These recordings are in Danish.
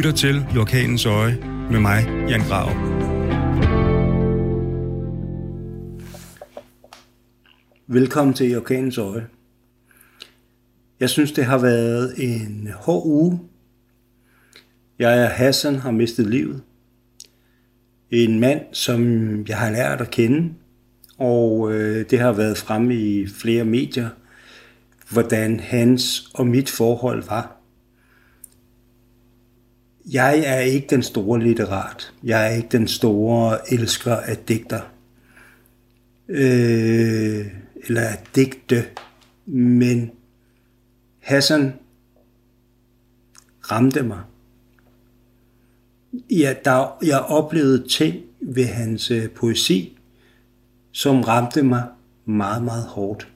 lytter til I Orkanens Øje med mig, Jan Grav. Velkommen til I Orkanens Øje. Jeg synes, det har været en hård uge. Jeg og Hassan har mistet livet. En mand, som jeg har lært at kende, og øh, det har været fremme i flere medier, hvordan hans og mit forhold var. Jeg er ikke den store litterat. Jeg er ikke den store elsker af digter. Øh, eller af digte. Men Hassan ramte mig. Ja, der, jeg oplevede ting ved hans øh, poesi, som ramte mig meget, meget hårdt.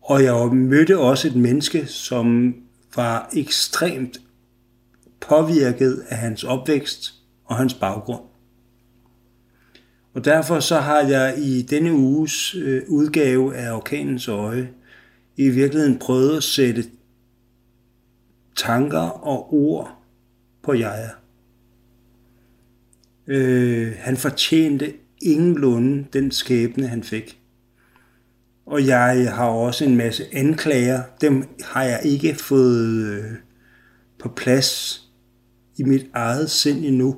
Og jeg mødte også et menneske, som var ekstremt påvirket af hans opvækst og hans baggrund. Og derfor så har jeg i denne uges øh, udgave af Orkanens Øje i virkeligheden prøvet at sætte tanker og ord på jeg. Øh, han fortjente ingenlunde den skæbne, han fik. Og jeg har også en masse anklager. Dem har jeg ikke fået øh, på plads i mit eget sind endnu.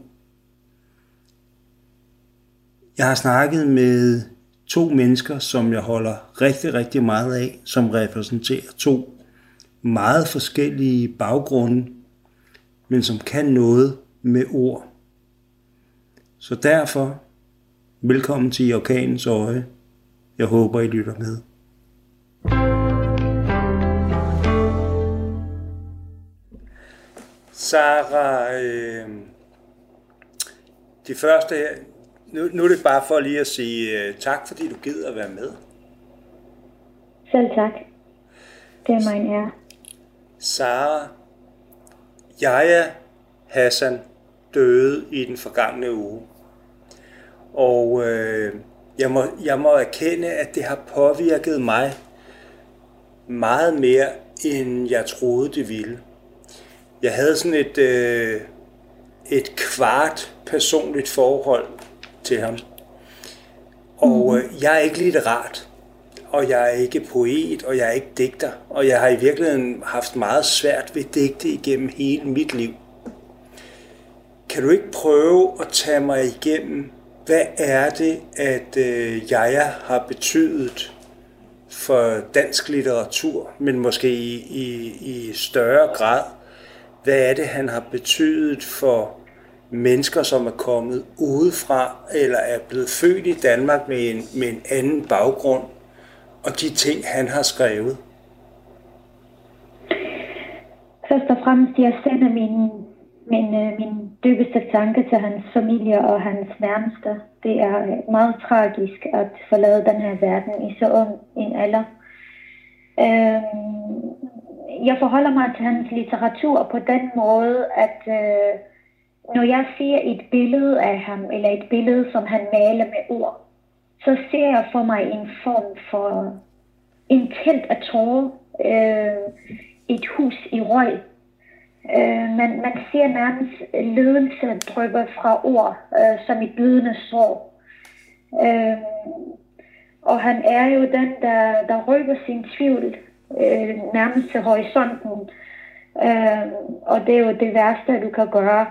Jeg har snakket med to mennesker, som jeg holder rigtig, rigtig meget af, som repræsenterer to meget forskellige baggrunde, men som kan noget med ord. Så derfor, velkommen til Orkanens Øje. Jeg håber, I lytter med. Sara, øh, de første her, nu, nu er det bare for lige at sige uh, tak, fordi du gider at være med. Selv tak. Det er min ære. Sara, Jaja Hassan døde i den forgangne uge. Og øh, jeg, må, jeg må erkende, at det har påvirket mig meget mere, end jeg troede det ville. Jeg havde sådan et, øh, et kvart personligt forhold til ham. Og øh, jeg er ikke litterat, og jeg er ikke poet, og jeg er ikke digter, og jeg har i virkeligheden haft meget svært ved digte igennem hele mit liv. Kan du ikke prøve at tage mig igennem, hvad er det, at øh, jeg har betydet for dansk litteratur, men måske i, i, i større grad? Hvad er det, han har betydet for mennesker, som er kommet udefra eller er blevet født i Danmark med en, med en anden baggrund, og de ting, han har skrevet? Først og fremmest, jeg sender min, min, øh, min dybeste tanke til hans familie og hans nærmeste. Det er meget tragisk at forlade den her verden i så ung en alder. Øhm, jeg forholder mig til hans litteratur på den måde, at øh, når jeg ser et billede af ham, eller et billede, som han maler med ord, så ser jeg for mig en form for en telt af tårer, øh, et hus i røg. Øh, man, man ser nærmest øh, ledelse dryppe fra ord, øh, som i bydende sår. Øh, og han er jo den, der, der rykker sin tvivl øh, nærmest til horisonten. Øh, og det er jo det værste, du kan gøre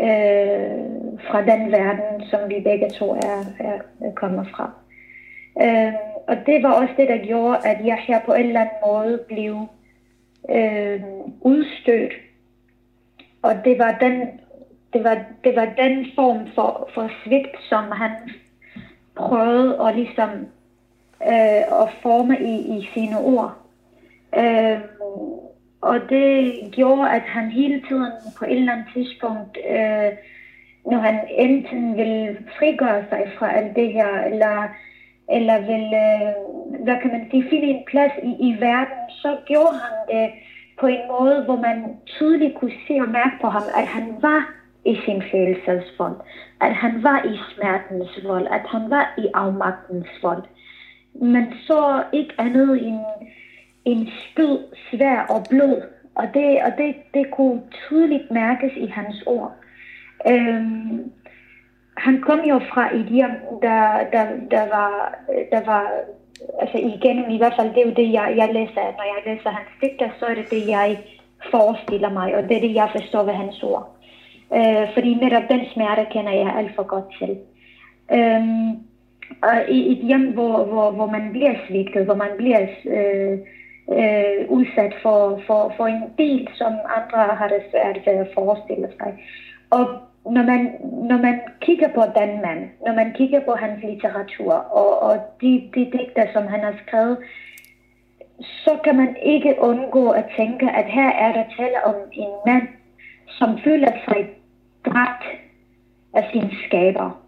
øh, fra den verden, som vi begge to er, er, er kommet fra. Øh, og det var også det, der gjorde, at jeg her på en eller anden måde blev øh, udstødt. Og det var den, det var, det var den form for, for svigt, som han prøvede at ligesom øh, at forme i, i sine ord. Øh, og det gjorde, at han hele tiden på et eller andet tidspunkt, øh, når han enten ville frigøre sig fra alt det her, eller, eller vil, øh, hvad kan man sige, finde en plads i, i verden, så gjorde han det på en måde, hvor man tydeligt kunne se og mærke på ham, at han var i sin følelsesvold, at han var i smertens vold, at han var i afmagtens vold. Men så ikke andet end en spyd, svær og blod Og det, og det, det kunne tydeligt mærkes i hans ord. Øhm, han kom jo fra et hjem, der, der, der, var, der var, altså igennem i hvert fald, det er jo det, jeg, jeg læser, når jeg læser hans digter, så er det det, jeg forestiller mig, og det er det, jeg forstår ved hans ord. Øh, fordi netop den smerte kender jeg alt for godt til. Øhm, og i et hjem, hvor, hvor, hvor man bliver svigtet, hvor man bliver øh, øh, udsat for, for, for en del, som andre har det svært ved at forestille sig. Og når man, når man kigger på den mand, når man kigger på hans litteratur og, og de, de digter, som han har skrevet, så kan man ikke undgå at tænke, at her er der tale om en mand, som føler sig dræbt af sin skaber.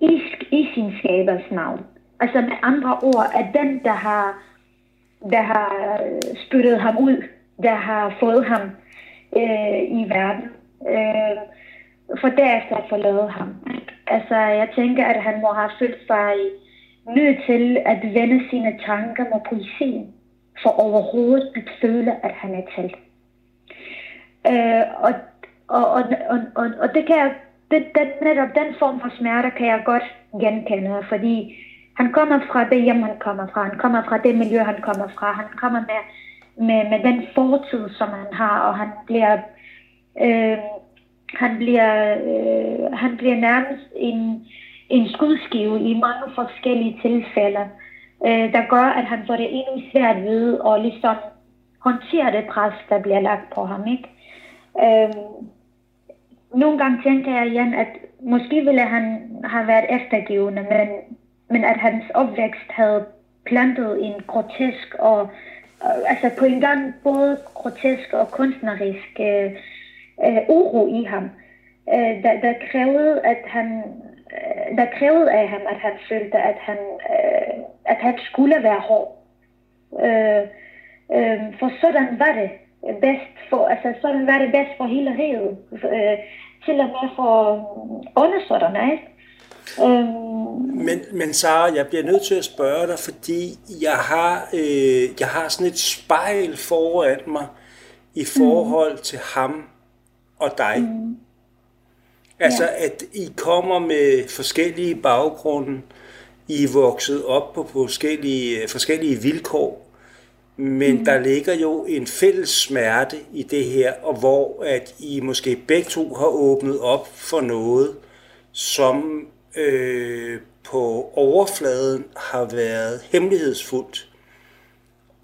I, I sin skabers navn. Altså med andre ord, at den, der har, der har øh, spyttet ham ud, der har fået ham øh, i verden, øh, for derefter at forlade ham. Altså, jeg tænker, at han må have følt sig nødt til at vende sine tanker med poesien, for overhovedet at føle, at han er talt. Øh, og, og, og, og, og, og det kan jeg, det, den, netop den form for smerte kan jeg godt genkende, fordi han kommer fra det hjem, han kommer fra. Han kommer fra det miljø, han kommer fra. Han kommer med, med, med den fortid, som han har, og han bliver øh, han bliver, øh, han bliver nærmest en, en skudskive i mange forskellige tilfælde, øh, der gør, at han får det endnu svært ved at ligesom håndtere det pres, der bliver lagt på ham. Ikke? Øh, nogle gange tænker jeg igen, at måske ville han have været eftergivende, men, men at hans opvækst havde plantet en grotesk og øh, altså på en gang både grotesk og kunstnerisk øh, øh, uro i ham, øh, der, der krævede, at han øh, der krævede af ham, at han følte, at han, øh, at han skulle være hård. Øh, øh, for sådan var det bedst for, altså sådan var det bedst for hele riget. Øh, til og med for øh, undersåtterne, ikke? Øhm. Men, men Sara, jeg bliver nødt til at spørge dig, fordi jeg har, øh, jeg har sådan et spejl foran mig i forhold mm. til ham og dig. Mm. Altså, ja. at I kommer med forskellige baggrunde, I er vokset op på forskellige, forskellige vilkår, men mm. der ligger jo en fælles smerte i det her, og hvor at I måske begge to har åbnet op for noget, som øh, på overfladen har været hemmelighedsfuldt,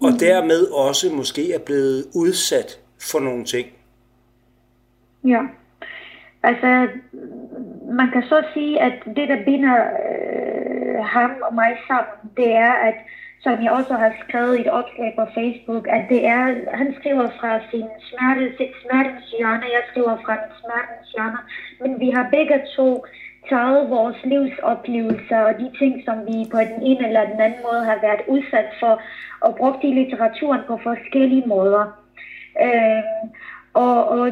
og mm. dermed også måske er blevet udsat for nogle ting. Ja. Altså, man kan så sige, at det, der binder øh, ham og mig sammen, det er, at som jeg også har skrevet i et opslag på Facebook, at det er, han skriver fra sin smerte, sit smertens hjørne, jeg skriver fra min smertens hjørne, men vi har begge to taget vores livsoplevelser og de ting, som vi på den ene eller den anden måde har været udsat for, og brugt i litteraturen på forskellige måder. Øh, og, og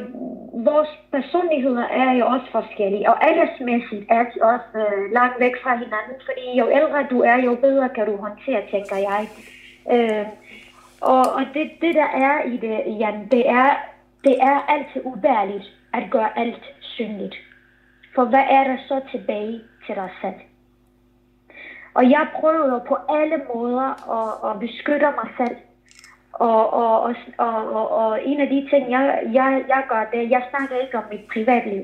vores personligheder er jo også forskellige, og aldersmæssigt er de også øh, langt væk fra hinanden, fordi jo ældre du er, jo bedre kan du håndtere, tænker jeg. Øh, og og det, det, der er i det, Jan, det er, det er altid ubærligt at gøre alt synligt. For hvad er der så tilbage til dig selv? Og jeg prøver på alle måder at, at beskytte mig selv og, og, og, og, og en af de ting, jeg, jeg, jeg gør, det jeg snakker ikke om mit privatliv.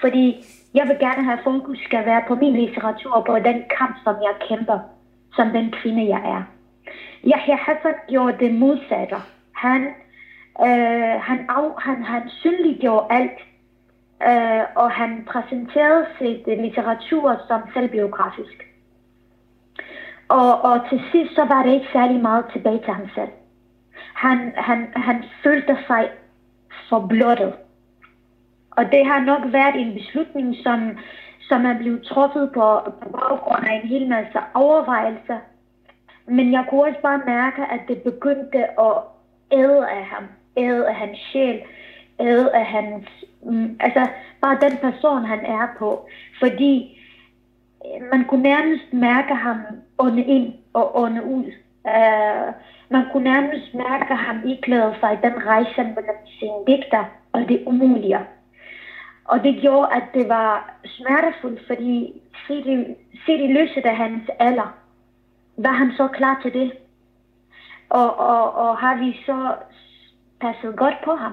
Fordi jeg vil gerne have, at fokus skal være på min litteratur og på den kamp, som jeg kæmper, som den kvinde, jeg er. Yahya Hassan gjorde det modsatte. Han, øh, han, af, han, han synliggjorde alt, øh, og han præsenterede sit øh, litteratur som selvbiografisk. Og, og til sidst så var det ikke særlig meget tilbage til ham selv han, han, han følte sig forblottet. Og det har nok været en beslutning, som, som er blevet truffet på, på baggrund af en hel masse overvejelser. Men jeg kunne også bare mærke, at det begyndte at æde af ham, æde af hans sjæl, æde af hans, mm, altså bare den person, han er på. Fordi øh, man kunne nærmest mærke ham ånde ind og ånde ud Uh, man kunne nærmest mærke ham iklæde sig den rejse mellem sine digter og det umulige. Og det gjorde, at det var smertefuldt, fordi set i lyset af hans alder, var han så klar til det? Og, og, og har vi så passet godt på ham?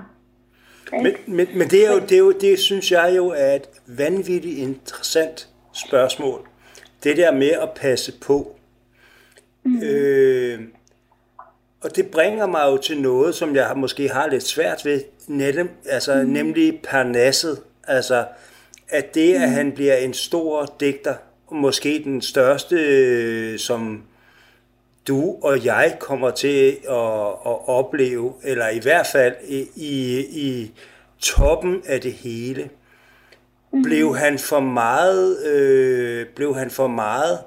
Men, men, men det, er jo, det, er jo, det synes jeg jo er et vanvittigt interessant spørgsmål. Det der med at passe på. Mm. Øh, og det bringer mig jo til noget, som jeg måske har lidt svært ved, netop, altså, mm. nemlig Parnasset. Altså, at det, at mm. han bliver en stor digter, måske den største, øh, som du og jeg kommer til at, at opleve, eller i hvert fald i, i, i toppen af det hele, mm. blev han for meget, øh, blev han for meget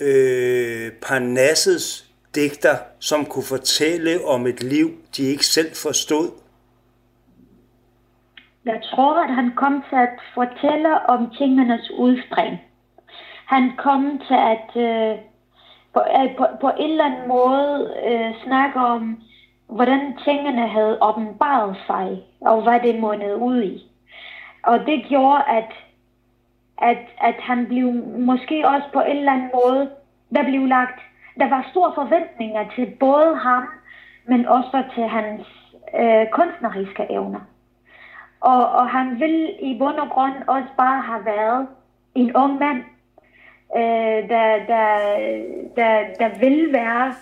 øh, Parnassets digter, som kunne fortælle om et liv, de ikke selv forstod? Jeg tror, at han kom til at fortælle om tingenes udspring. Han kom til at øh, på, øh, på, på en eller anden måde øh, snakke om, hvordan tingene havde åbenbaret sig, og hvad det månede ud i. Og det gjorde, at, at, at han blev måske også på en eller anden måde, der blev lagt, der var store forventninger til både ham, men også til hans øh, kunstneriske evner. Og, og han ville i bund og grund også bare have været en ung mand, øh, der, der, der, der vil være,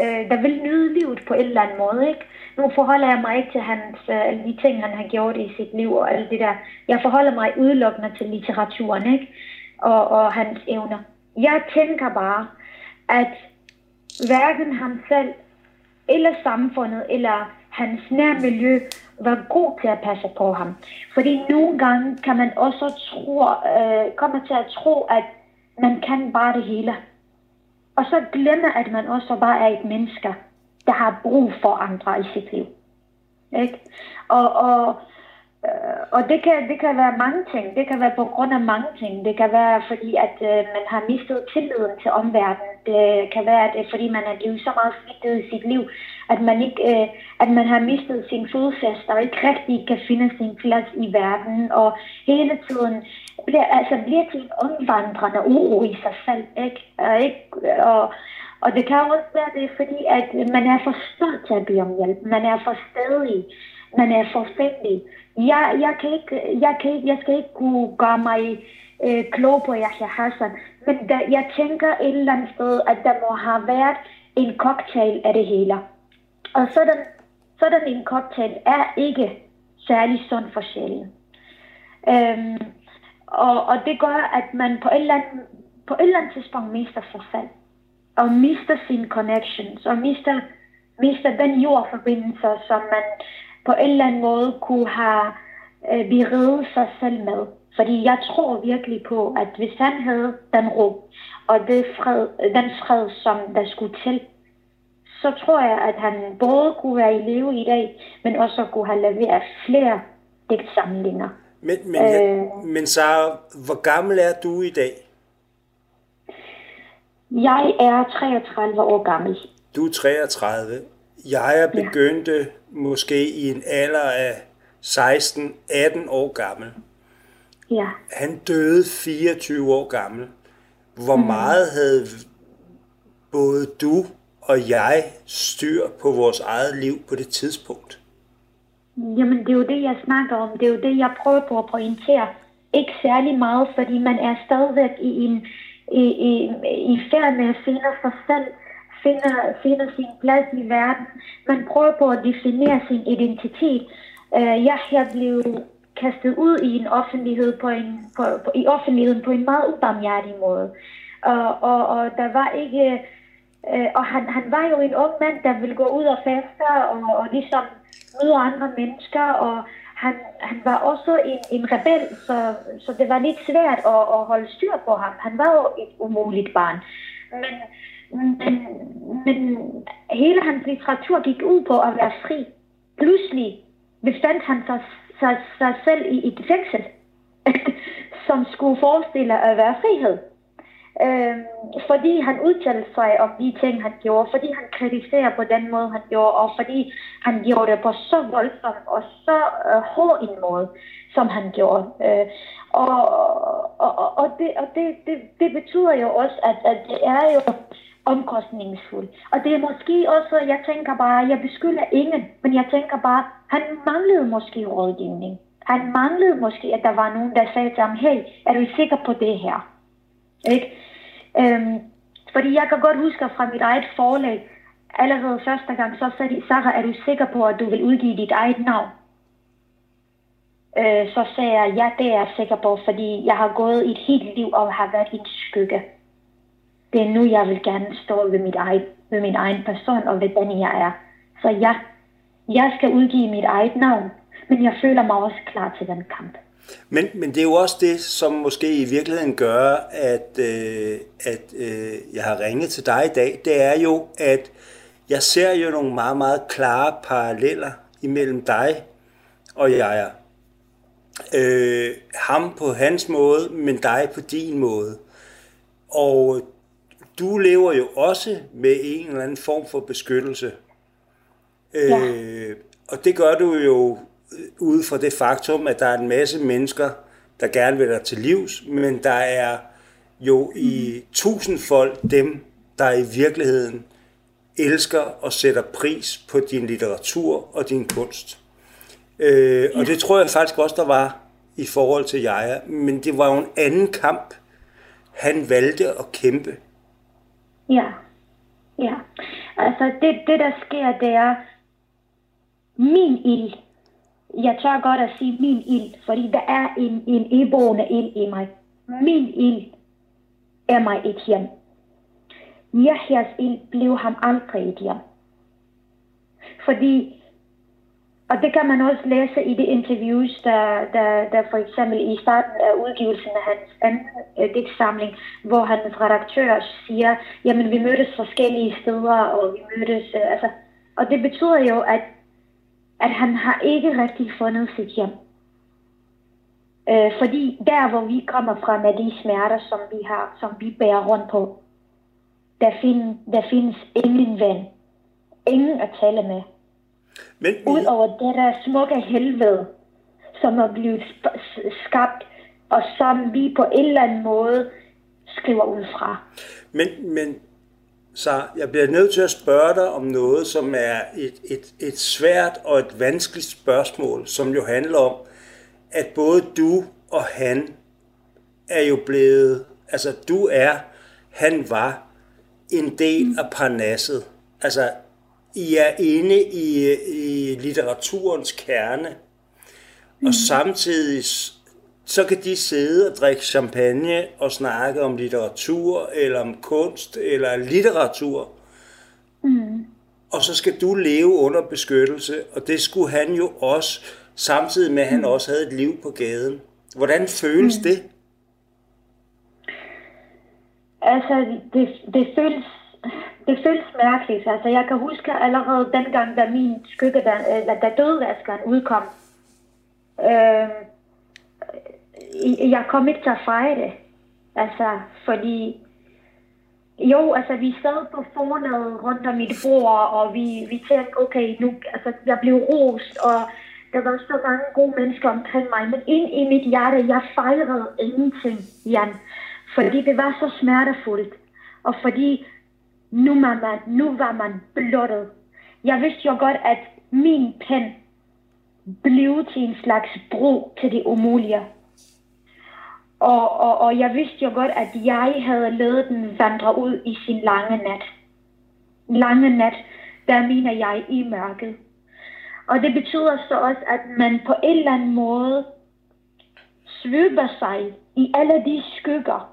øh, der vil nyde livet på en eller anden måde, ikke? Nu forholder jeg mig ikke til hans, øh, alle de ting, han har gjort i sit liv og alt det der. Jeg forholder mig udelukkende til litteraturen, ikke? Og, og hans evner. Jeg tænker bare, at hverken ham selv, eller samfundet, eller hans nærmiljø var god til at passe på ham. Fordi nogle gange kan man også tro, øh, komme til at tro, at man kan bare det hele. Og så glemme, at man også bare er et menneske, der har brug for andre i sit liv. Ikke? Og, og øh, og det kan, det kan være mange ting. Det kan være på grund af mange ting. Det kan være fordi, at øh, man har mistet tilliden til omverdenen. Det kan være, at det er fordi, man er blevet så meget smittet i sit liv, at man, ikke, øh, at man har mistet sin fodfæste og ikke rigtig kan finde sin plads i verden. Og hele tiden bliver, altså, bliver til en omvandrende uro i sig selv. Ikke? Og, ikke? og, og det kan også være, det fordi, at man er for stolt til at bede om hjælp. Man er for stedig. Man er for fældig. Jeg, jeg, kan ikke, jeg, kan ikke, jeg skal ikke kunne gøre mig øh, klog på Yahya Hassan, men der, jeg tænker et eller andet sted, at der må have været en cocktail af det hele. Og sådan, sådan en cocktail er ikke særlig sund for sjælen. Øhm, og, og det gør, at man på et, eller andet, på et eller andet tidspunkt mister sig selv. Og mister sine connections. Og mister, mister den jordforbindelse, som man på en eller anden måde kunne have øh, beriget sig selv med. Fordi jeg tror virkelig på, at hvis han havde den ro og det fred, den fred, som der skulle til, så tror jeg, at han både kunne være i live i dag, men også kunne have leveret flere digtsamlinger. Men, men, øh, men Sara, hvor gammel er du i dag? Jeg er 33 år gammel. Du er 33. Jeg er begyndte ja. måske i en alder af 16-18 år gammel. Ja. Han døde 24 år gammel. Hvor mm. meget havde både du og jeg styr på vores eget liv på det tidspunkt? Jamen, det er jo det, jeg snakker om. Det er jo det, jeg prøver på at pointere. Ikke særlig meget, fordi man er stadigvæk i en i, i, i færd med at finde sig selv finder, finder sin plads i verden. Man prøver på at definere sin identitet. Uh, jeg er blevet kastet ud i en offentlighed på en, på, på, i offentligheden på en meget ubarmhjertig måde. Uh, og, og der var ikke... Uh, og han, han var jo en ung mand, der ville gå ud og feste og, og ligesom møde andre mennesker, og han, han var også en, en rebel, så, så det var lidt svært at, at holde styr på ham. Han var jo et umuligt barn. Men men, men hele hans litteratur gik ud på at være fri. Pludselig befandt han sig, sig, sig selv i et fængsel, som skulle forestille at være frihed. Øh, fordi han udtalte sig om de ting, han gjorde, fordi han kritiserer på den måde, han gjorde, og fordi han gjorde det på så voldsom og så øh, hård en måde, som han gjorde. Øh, og og, og, det, og det, det, det betyder jo også, at, at det er jo omkostningsfuldt. Og det er måske også, jeg tænker bare, jeg beskylder ingen, men jeg tænker bare, han manglede måske rådgivning. Han manglede måske, at der var nogen, der sagde til ham, hey, er du sikker på det her? Ikke? Øhm, fordi jeg kan godt huske fra mit eget forlag, allerede første gang, så sagde de, Sarah, er du sikker på, at du vil udgive dit eget navn? Øh, så sagde jeg, ja, det er jeg sikker på, fordi jeg har gået et helt liv og har været i en skygge. Det er nu, jeg vil gerne stå ved, mit eget, ved min egen person og ved den, jeg er. Så ja, jeg skal udgive mit eget navn, men jeg føler mig også klar til den kamp. Men, men det er jo også det, som måske i virkeligheden gør, at, øh, at øh, jeg har ringet til dig i dag. Det er jo, at jeg ser jo nogle meget, meget klare paralleller imellem dig og jeg. Øh, ham på hans måde, men dig på din måde. Og du lever jo også med en eller anden form for beskyttelse. Ja. Øh, og det gør du jo ud fra det faktum, at der er en masse mennesker, der gerne vil dig til livs, men der er jo i tusindfold dem, der i virkeligheden elsker og sætter pris på din litteratur og din kunst. Øh, og det tror jeg faktisk også, der var i forhold til Jaja, men det var jo en anden kamp, han valgte at kæmpe. Ja, ja. Altså det, det der sker, det er min ild jeg tør godt at sige min ild, fordi der er en, en iboende ild i mig. Min ild er mig et hjem. Yahyas ild blev ham aldrig et hjem. Fordi, og det kan man også læse i de interviews, der, der, der for eksempel i starten af udgivelsen af hans anden uh, digtsamling, hvor hans redaktør siger, jamen vi mødtes forskellige steder, og vi mødtes, uh, altså, og det betyder jo, at at han har ikke rigtig fundet sit hjem. Øh, fordi der, hvor vi kommer fra med de smerter, som vi har, som vi bærer rundt på, der, find, der findes ingen ven. Ingen at tale med. Men, Udover det der smukke helvede, som er blevet skabt, og som vi på en eller anden måde skriver ud fra. Men, men så jeg bliver nødt til at spørge dig om noget, som er et, et, et svært og et vanskeligt spørgsmål, som jo handler om, at både du og han er jo blevet, altså du er, han var en del af Parnasset. Altså, I er inde i, i litteraturens kerne, og samtidig så kan de sidde og drikke champagne og snakke om litteratur, eller om kunst, eller litteratur. Mm. Og så skal du leve under beskyttelse, og det skulle han jo også, samtidig med at han mm. også havde et liv på gaden. Hvordan føles mm. det? Altså, det, det føles det føles mærkeligt. Altså, jeg kan huske allerede dengang, da min skygge, da, da dødvaskeren udkom, øh, jeg kom ikke til at fejre det. Altså, fordi... Jo, altså, vi sad på fornede rundt om mit bord, og vi, vi tænkte, okay, nu... Altså, jeg blev rost, og der var så mange gode mennesker omkring mig. Men ind i mit hjerte, jeg fejrede ingenting, Jan. Fordi det var så smertefuldt. Og fordi nu var man, nu var man blottet. Jeg vidste jo godt, at min pen blev til en slags bro til det umulige. Og, og, og jeg vidste jo godt, at jeg havde lavet den vandre ud i sin lange nat. Lange nat, der mener jeg i mørket. Og det betyder så også, at man på en eller anden måde svøber sig i alle de skygger,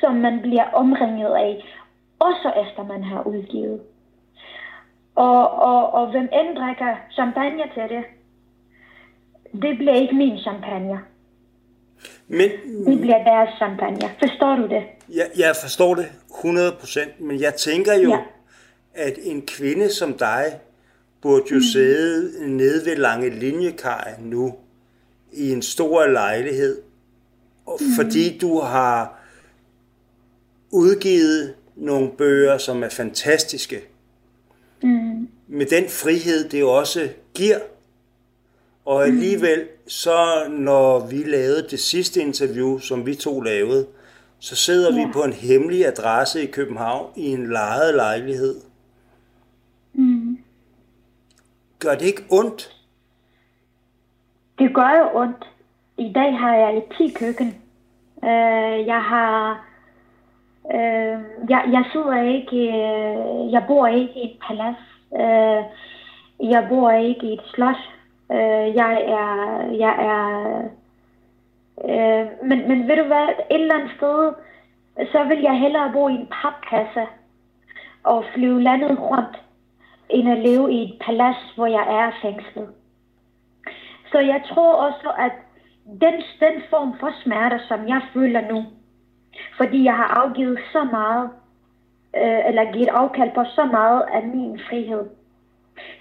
som man bliver omringet af, også efter man har udgivet. Og, og, og hvem end drikker champagne til det, det bliver ikke min champagne. Men, det bliver deres champagne. Forstår du det? Ja, jeg forstår det 100%, men jeg tænker jo, ja. at en kvinde som dig burde jo mm. sidde nede ved lange linjekaj nu i en stor lejlighed, mm. fordi du har udgivet nogle bøger, som er fantastiske. Mm. Med den frihed, det også giver. Og alligevel, så når vi lavede det sidste interview, som vi to lavede, så sidder ja. Vi på en hemmelig adresse i København i en lejet lejlighed. Mm. Gør det ikke ondt? Det gør jo ondt. I dag har jeg et 10 køkken. Øh, jeg har... Øh, jeg, jeg sidder ikke... Øh, jeg bor ikke i et palads. Øh, jeg bor ikke i et slot. Øh, jeg er... Jeg er øh, men, men ved du hvad? Et eller andet sted, så vil jeg hellere bo i en papkasse og flyve landet rundt, end at leve i et palads, hvor jeg er fængslet. Så jeg tror også, at den, den form for smerte, som jeg føler nu, fordi jeg har afgivet så meget, øh, eller givet afkald på så meget af min frihed,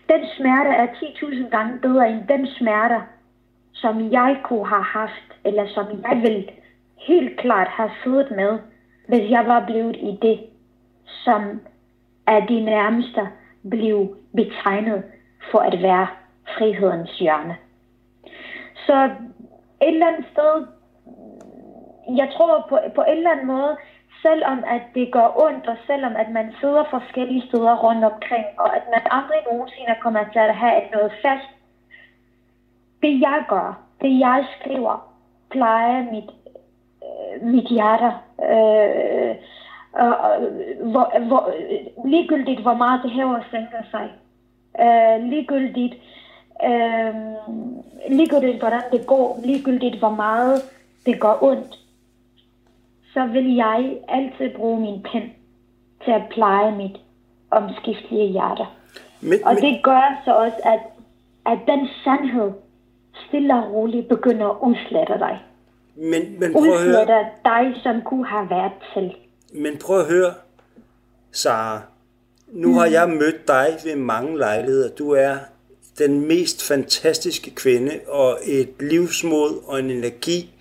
den smerte er 10.000 gange bedre end den smerte, som jeg kunne have haft, eller som jeg ville helt klart have siddet med, hvis jeg var blevet i det, som af de nærmeste blev betegnet for at være frihedens hjørne. Så et eller andet sted, jeg tror på, på en eller anden måde, selvom at det går ondt, og selvom at man sidder forskellige steder rundt omkring, og at man aldrig nogensinde kommer til at have noget fast, det jeg gør, det jeg skriver, plejer mit, øh, mit hjerte. Øh, og, og, hvor, hvor, ligegyldigt hvor meget det hæver og sænker sig. Øh, ligegyldigt, øh, ligegyldigt hvordan det går, ligegyldigt hvor meget det går ondt, så vil jeg altid bruge min pen til at pleje mit omskiftelige hjerte. Men, Og det gør så også, at, at den sandhed stille og roligt begynder at udslette dig. men, men prøv at høre. Dig, som kunne have været til. Men prøv at høre, Sara. Nu har jeg mødt dig ved mange lejligheder. Du er den mest fantastiske kvinde, og et livsmod og en energi,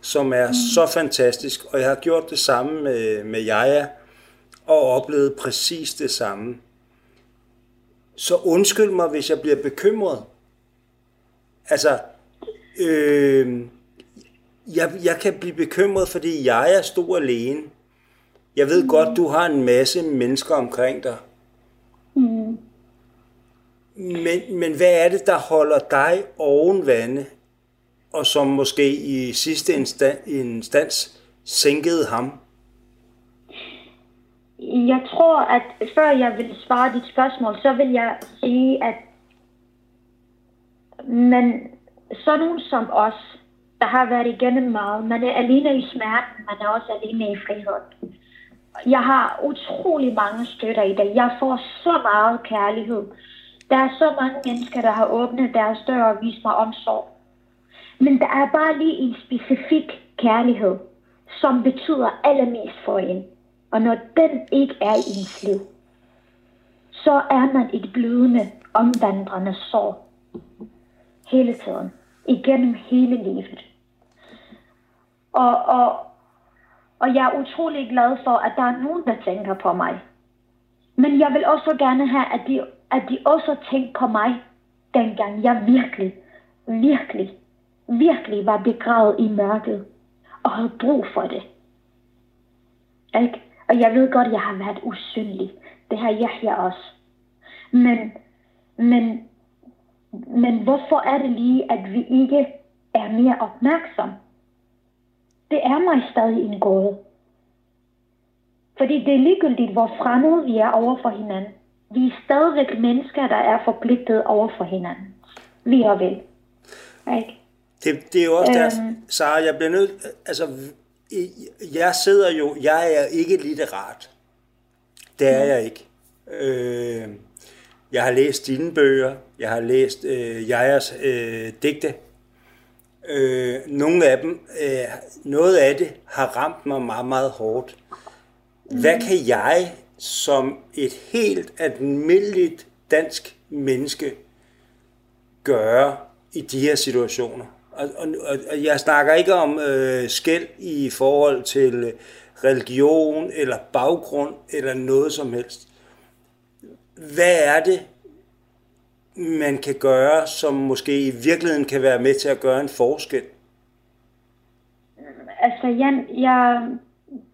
som er så fantastisk. Og jeg har gjort det samme med, med Jaja, og oplevet præcis det samme. Så undskyld mig, hvis jeg bliver bekymret. Altså, øh, jeg, jeg kan blive bekymret, fordi jeg er stor alene. Jeg ved mm. godt, du har en masse mennesker omkring dig. Mm. Men, men hvad er det, der holder dig oven vande, og som måske i sidste instans, instans sænkede ham? Jeg tror, at før jeg vil svare dit spørgsmål, så vil jeg sige, at men sådan nogen som os, der har været igennem meget, man er alene i smerten, man er også alene i friheden. Jeg har utrolig mange støtter i dag. Jeg får så meget kærlighed. Der er så mange mennesker, der har åbnet deres dør og vist mig omsorg. Men der er bare lige en specifik kærlighed, som betyder allermest for en. Og når den ikke er i ens liv, så er man et blødende, omvandrende sår. Hele tiden. Igennem hele livet. Og, og, og jeg er utrolig glad for, at der er nogen, der tænker på mig. Men jeg vil også gerne have, at de, at de også tænker på mig, dengang jeg virkelig, virkelig, virkelig var begravet i mørket og havde brug for det. Ikke? Og jeg ved godt, at jeg har været usynlig. Det har jeg her også. Men, men, men hvorfor er det lige, at vi ikke er mere opmærksom? Det er mig stadig en gåde. Fordi det er ligegyldigt, hvor fremmede vi er over for hinanden. Vi er stadigvæk mennesker, der er forpligtet over for hinanden. Vi og vel. Ikke? Det, det er jo også Øhm. der, Sara, jeg bliver nødt, altså, jeg sidder jo, jeg er ikke litterat. Det er jeg ikke. Øh, jeg har læst dine bøger, jeg har læst øh, Jajas øh, digte. Øh, nogle af dem, øh, noget af det har ramt mig meget, meget hårdt. Hvad kan jeg som et helt almindeligt dansk menneske gøre i de her situationer? Og, og, og jeg snakker ikke om øh, skæld i forhold til øh, religion eller baggrund eller noget som helst. Hvad er det, man kan gøre, som måske i virkeligheden kan være med til at gøre en forskel? Altså, Jan, jeg,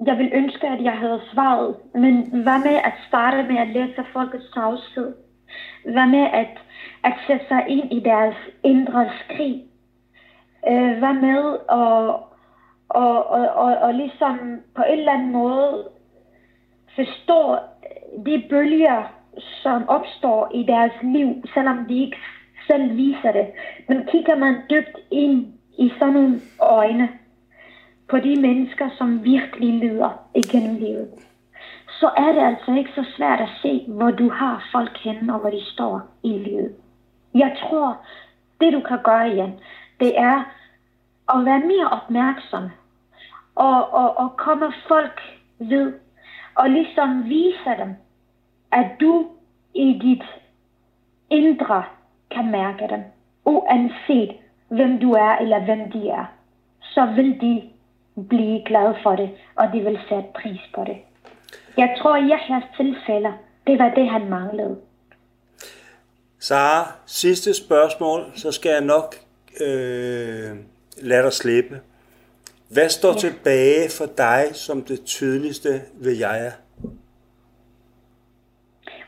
jeg vil ønske, at jeg havde svaret, men hvad med at starte med at læse folkets tavshed? Hvad med at, at sætte sig ind i deres indre skrig? Øh, hvad med og, og, og, og, og ligesom på en eller anden måde forstå de bølger, som opstår i deres liv, selvom de ikke selv viser det. Men kigger man dybt ind i sådan nogle øjne på de mennesker, som virkelig lider igennem livet, så er det altså ikke så svært at se, hvor du har folk henne og hvor de står i livet. Jeg tror, det du kan gøre igen, det er at være mere opmærksom og, og, og komme folk ved og ligesom vise dem, at du i dit indre kan mærke dem, uanset hvem du er eller hvem de er. Så vil de blive glade for det, og de vil sætte pris på det. Jeg tror, i jeres tilfælde, det var det, han manglede. Sara, sidste spørgsmål, så skal jeg nok øh, lade dig slippe. Hvad står ja. tilbage for dig som det tydeligste ved jeg?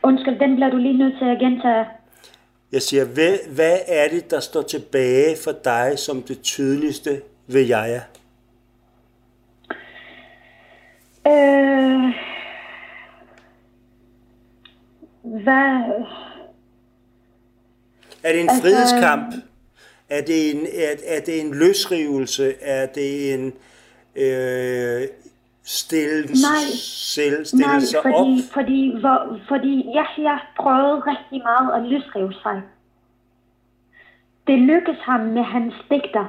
Undskyld, den bliver du lige nødt til at gentage. Jeg siger, hvad, hvad er det, der står tilbage for dig som det tydeligste ved jeg? Øh, hvad? Er det en altså, frihedskamp? Er det en, er, er det en løsrivelse? Er det en øh, stille, nej, selv, stille nej, sig fordi, op? Fordi, hvor, fordi jeg, jeg prøvede rigtig meget at løsrive sig. Det lykkedes ham med hans digter,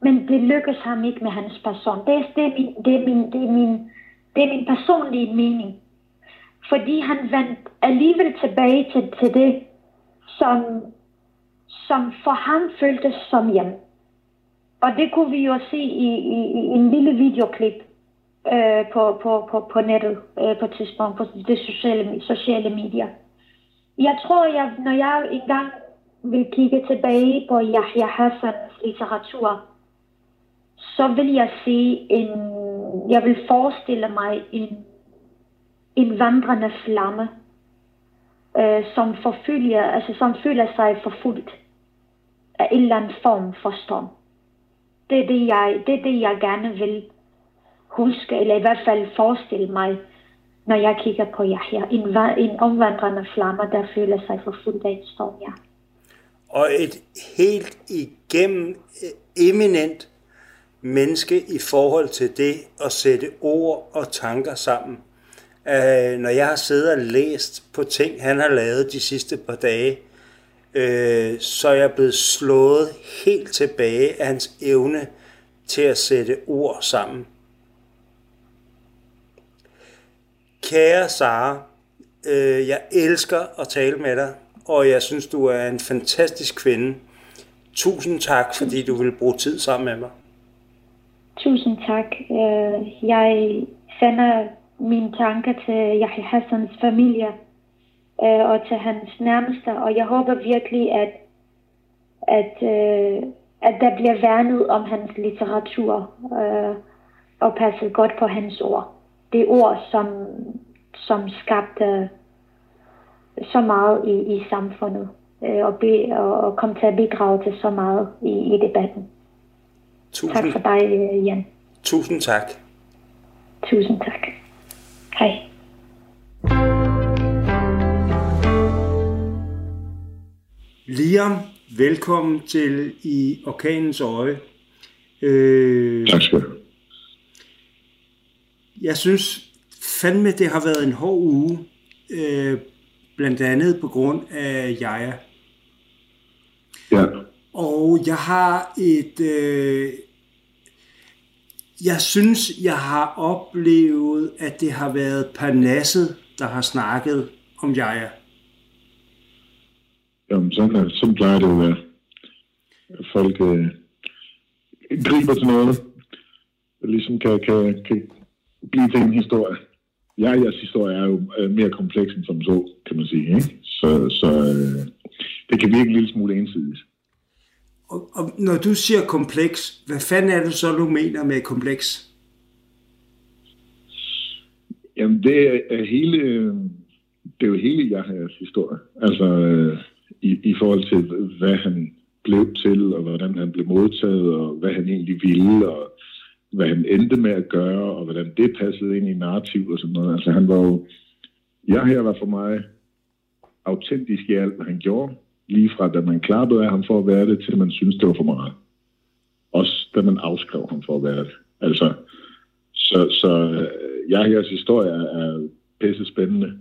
men det lykkedes ham ikke med hans person. Det, det, er, min, det, er, min, det, er, min, det er min personlige mening. Fordi han vandt alligevel tilbage til, til det, som som for ham føltes som hjem. Og det kunne vi jo se i, i, i en lille videoklip øh, på, på, på, på nettet øh, på et tidspunkt, på de sociale, sociale medier. Jeg tror, jeg, når jeg engang vil kigge tilbage på Yahya Hassans litteratur, så vil jeg se en, jeg vil forestille mig en, en vandrende flamme, øh, som forfølger, altså som føler sig forfulgt af en eller anden form for storm. Det er det, jeg, det er det, jeg gerne vil huske, eller i hvert fald forestille mig, når jeg kigger på jer her. En, en omvandrende flamme, der føler sig forfulgt af en storm, ja. Og et helt igennem øh, eminent menneske i forhold til det at sætte ord og tanker sammen øh, når jeg har siddet og læst på ting, han har lavet de sidste par dage, øh, så er jeg blevet slået helt tilbage af hans evne til at sætte ord sammen. Kære Sara, øh, jeg elsker at tale med dig, og jeg synes, du er en fantastisk kvinde. Tusind tak, fordi du vil bruge tid sammen med mig. Tusind tak. Øh, jeg sender mine tanker til Yahya Hassans familie øh, og til hans nærmeste. Og jeg håber virkelig, at, at, øh, at der bliver værnet om hans litteratur øh, og passet godt på hans ord. Det ord, som, som skabte så meget i, i samfundet øh, og, be, og, og kom til at bidrage til så meget i, i debatten. Tusind, tak for dig, øh, Jan. Tusind tak. Tusind tak. Hej. Liam, velkommen til i Orkanens Øje. Øh, tak skal du Jeg synes fandme, det har været en hård uge, øh, blandt andet på grund af Jaja. Ja. Og jeg har et... Øh, jeg synes, jeg har oplevet, at det har været Parnasset, der har snakket om Jaja. Jamen, sådan, er, sådan plejer det at være. Folk øh, griber til noget, og ligesom kan, kan, kan blive til en historie. Jajas historie er jo øh, mere kompleks end som så, kan man sige. Ikke? Så, så øh, det kan virke en lille smule ensidigt. Og, og når du siger kompleks, hvad fanden er det så, du mener med kompleks? Jamen, det er hele, det er jo hele Jahas historie. Altså, øh, i, i forhold til, hvad han blev til, og hvordan han blev modtaget, og hvad han egentlig ville, og hvad han endte med at gøre, og hvordan det passede ind i narrativ og sådan noget. Altså, han var jo... Jeg her var for mig autentisk i alt, hvad han gjorde. Lige fra da man klappede af ham for at være det, til man synes det var for meget. Også da man afskrev ham for at være det. Altså, så, så øh, jeg jeg jeres historie er pisse spændende.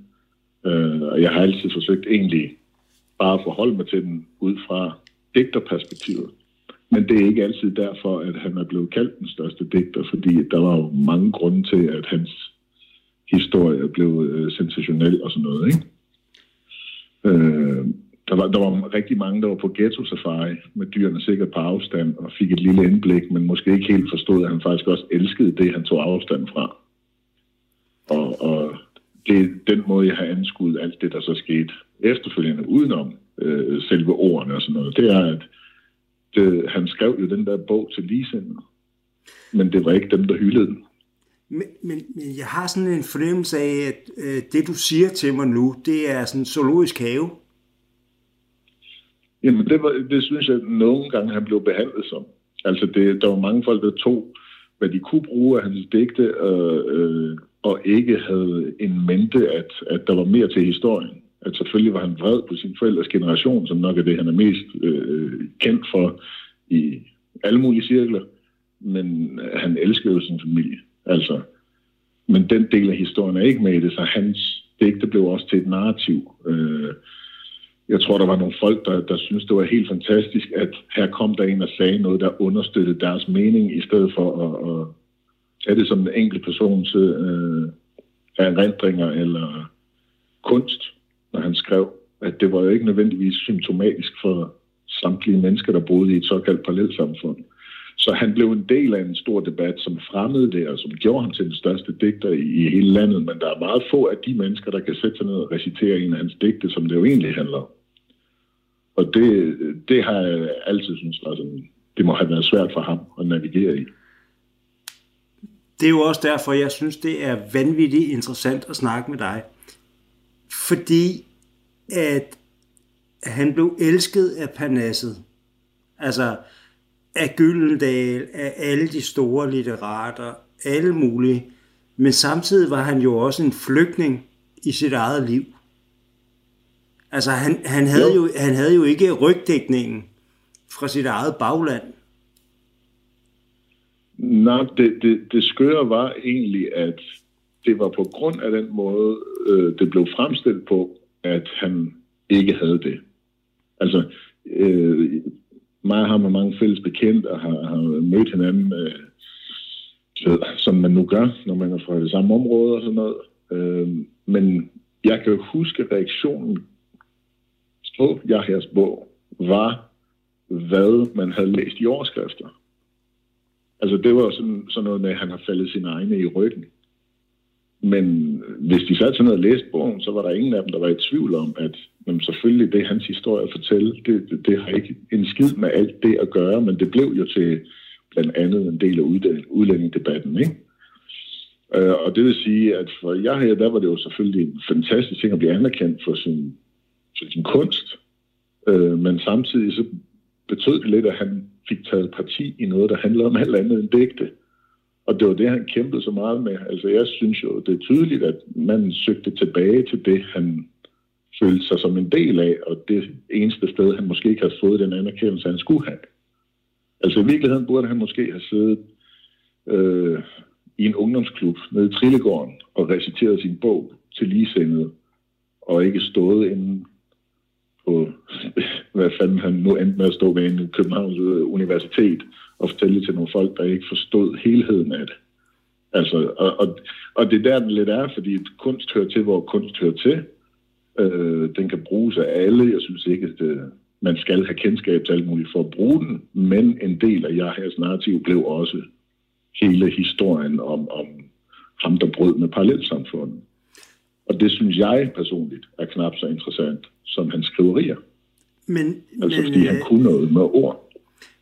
Øh, og jeg har altid forsøgt egentlig bare at forholde mig til den ud fra digterperspektivet. Men det er ikke altid derfor, at han er blevet kaldt den største digter, fordi der var jo mange grunde til, at hans historie blev øh, sensationel og sådan noget. Ikke? Var, der var rigtig mange, der var på ghetto safari med dyrene sikkert på afstand og fik et lille indblik, men måske ikke helt forstod, at han faktisk også elskede det, han tog afstand fra. Og, og det er den måde, jeg har anskuet alt det, der så skete efterfølgende udenom øh, selve ordene og sådan noget. Det er, at det, han skrev jo den der bog til ligesindede, men det var ikke dem, der hyldede den. Men, men, men jeg har sådan en fornemmelse af, at øh, det du siger til mig nu, det er sådan en zoologisk have. Jamen, det, var, det synes jeg nogle gange, han blev behandlet som. Altså, det, der var mange folk, der tog, hvad de kunne bruge af hans digte, øh, øh, og ikke havde en mente, at, at der var mere til historien. At selvfølgelig var han vred på sin forældres generation, som nok er det, han er mest øh, kendt for i alle mulige cirkler. Men øh, han elskede jo sin familie. Altså, men den del af historien er ikke med i det, så hans digte blev også til et narrativ. Øh, jeg tror, der var nogle folk, der, der synes det var helt fantastisk, at her kom der en og sagde noget, der understøttede deres mening, i stedet for at, at tage det som en enkelt persons øh, erindringer eller kunst, når han skrev, at det var jo ikke nødvendigvis symptomatisk for samtlige mennesker, der boede i et såkaldt parallelsamfund. Så han blev en del af en stor debat, som fremmede det, og som gjorde ham til den største digter i, i hele landet. Men der er meget få af de mennesker, der kan sætte sig ned og recitere en af hans digte, som det jo egentlig handler om. Og det, det har jeg altid synes var sådan, det må have været svært for ham at navigere i. Det er jo også derfor, jeg synes, det er vanvittigt interessant at snakke med dig. Fordi at han blev elsket af Parnasset. Altså af Gyldendal, af alle de store litterater, alle mulige. Men samtidig var han jo også en flygtning i sit eget liv. Altså, han, han, havde jo. jo, han havde jo ikke rygdækningen fra sit eget bagland. Nej, det, det, det skøre var egentlig, at det var på grund af den måde, øh, det blev fremstillet på, at han ikke havde det. Altså, øh, mig har mange fælles bekendt og har, har mødt hinanden, øh, som man nu gør, når man er fra det samme område og sådan noget. Øh, men jeg kan jo huske reaktionen på Jahjas bog, var, hvad man havde læst i overskrifter. Altså det var sådan, sådan noget med, at han har faldet sine egne i ryggen. Men øh, hvis de satte sig ned og læste bogen, så var der ingen af dem, der var i tvivl om, at jamen, selvfølgelig det, hans historie at fortælle, det, det, det har ikke en skid med alt det at gøre, men det blev jo til blandt andet en del af udlændingdebatten, ikke? Øh, og det vil sige, at for jeg her, der var det jo selvfølgelig en fantastisk ting at blive anerkendt for sin, til sin kunst, øh, men samtidig så betød det lidt, at han fik taget parti i noget, der handlede om alt andet end digte. Og det var det, han kæmpede så meget med. Altså jeg synes jo, det er tydeligt, at man søgte tilbage til det, han følte sig som en del af, og det eneste sted, han måske ikke havde fået den anerkendelse, han skulle have. Altså i virkeligheden burde han måske have siddet øh, i en ungdomsklub nede i Trillegården og reciteret sin bog til ligesindede, og ikke stået inde på, hvad fanden han nu endte med at stå ved en Københavns øh, Universitet og fortælle til nogle folk, der ikke forstod helheden af det. Altså, og, og, og det er der, den lidt er, fordi kunst hører til, hvor kunst hører til. Øh, den kan bruges af alle. Jeg synes ikke, at det, man skal have kendskab til alt muligt for at bruge den, men en del af Jahas narrativ blev også hele historien om, om ham, der brød med parallelsamfundet. Og det synes jeg personligt er knap så interessant som hans skriverier. Men, Altså men, fordi han øh, kunne noget med ord.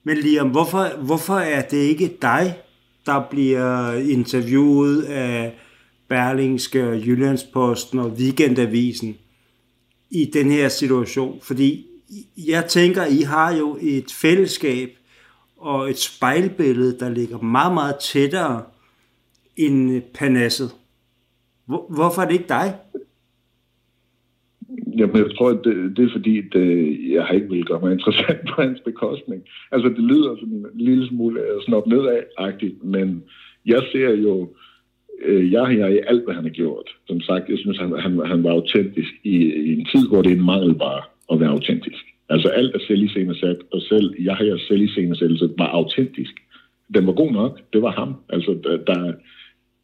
Men Liam, hvorfor, hvorfor er det ikke dig, der bliver interviewet af Berlingske, Jyllandsposten og Weekendavisen i den her situation? Fordi jeg tænker, I har jo et fællesskab og et spejlbillede, der ligger meget, meget tættere end Panasset. Hvor, hvorfor er det ikke dig? Jamen, jeg tror, at det, det er fordi, at øh, jeg har ikke ville gøre mig interessant på hans bekostning. Altså, det lyder sådan en lille smule øh, snop nedad-agtigt, men jeg ser jo, øh, jeg jeg i alt, hvad han har gjort. Som sagt, jeg synes, han, han, han var autentisk i, i en tid, hvor det er en mangelvare at være autentisk. Altså, alt er selviscenesat, og selv jeg har selviscenesættelse var autentisk. Den var god nok, det var ham. Altså, der, der,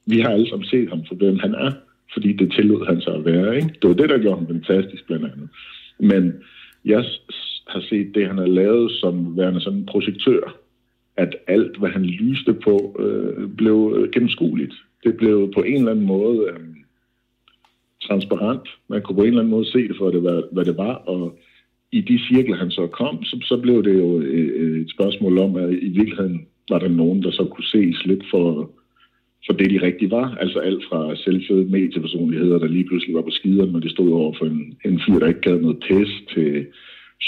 vi har alle sammen set ham for, hvem han er, fordi det tillod han sig at være. Ikke? Det var det, der gjorde ham fantastisk, blandt andet. Men jeg har set det, han har lavet som værende sådan en projektør, at alt, hvad han lyste på, øh, blev øh, gennemskueligt. Det blev på en eller anden måde øh, transparent. Man kunne på en eller anden måde se det for, det, hvad, hvad det var, og i de cirkler, han så kom, så, så blev det jo øh, øh, et spørgsmål om, at i virkeligheden var der nogen, der så kunne ses lidt for, for det, de rigtig var. Altså alt fra selvføde mediepersonligheder, der lige pludselig var på skideren, når de stod over for en, en fyr, der ikke gav noget pæs, til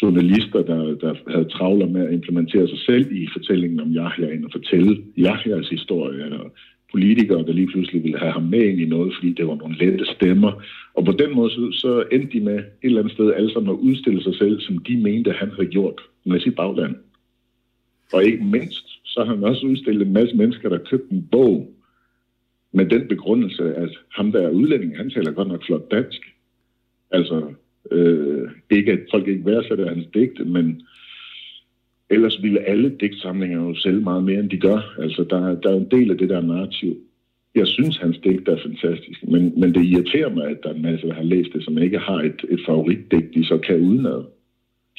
journalister, der, der havde travler med at implementere sig selv i fortællingen om Yahya, ind og fortælle Yahyas historie, og politikere, der lige pludselig ville have ham med ind i noget, fordi det var nogle lette stemmer. Og på den måde, så, så endte de med et eller andet sted alle sammen at udstille sig selv, som de mente, han havde gjort med sit bagland. Og ikke mindst, så har han også udstillet en masse mennesker, der købte en bog med den begrundelse, at ham der er udlænding, han taler godt nok flot dansk. Altså, øh, ikke at folk ikke værdsætter hans digte, men ellers ville alle digtsamlinger jo sælge meget mere, end de gør. Altså, der, der er en del af det der narrativ. Jeg synes, hans digt er fantastisk, men, men det irriterer mig, at der er en masse, der har læst det, som ikke har et, et favoritdigt, de så kan udenad.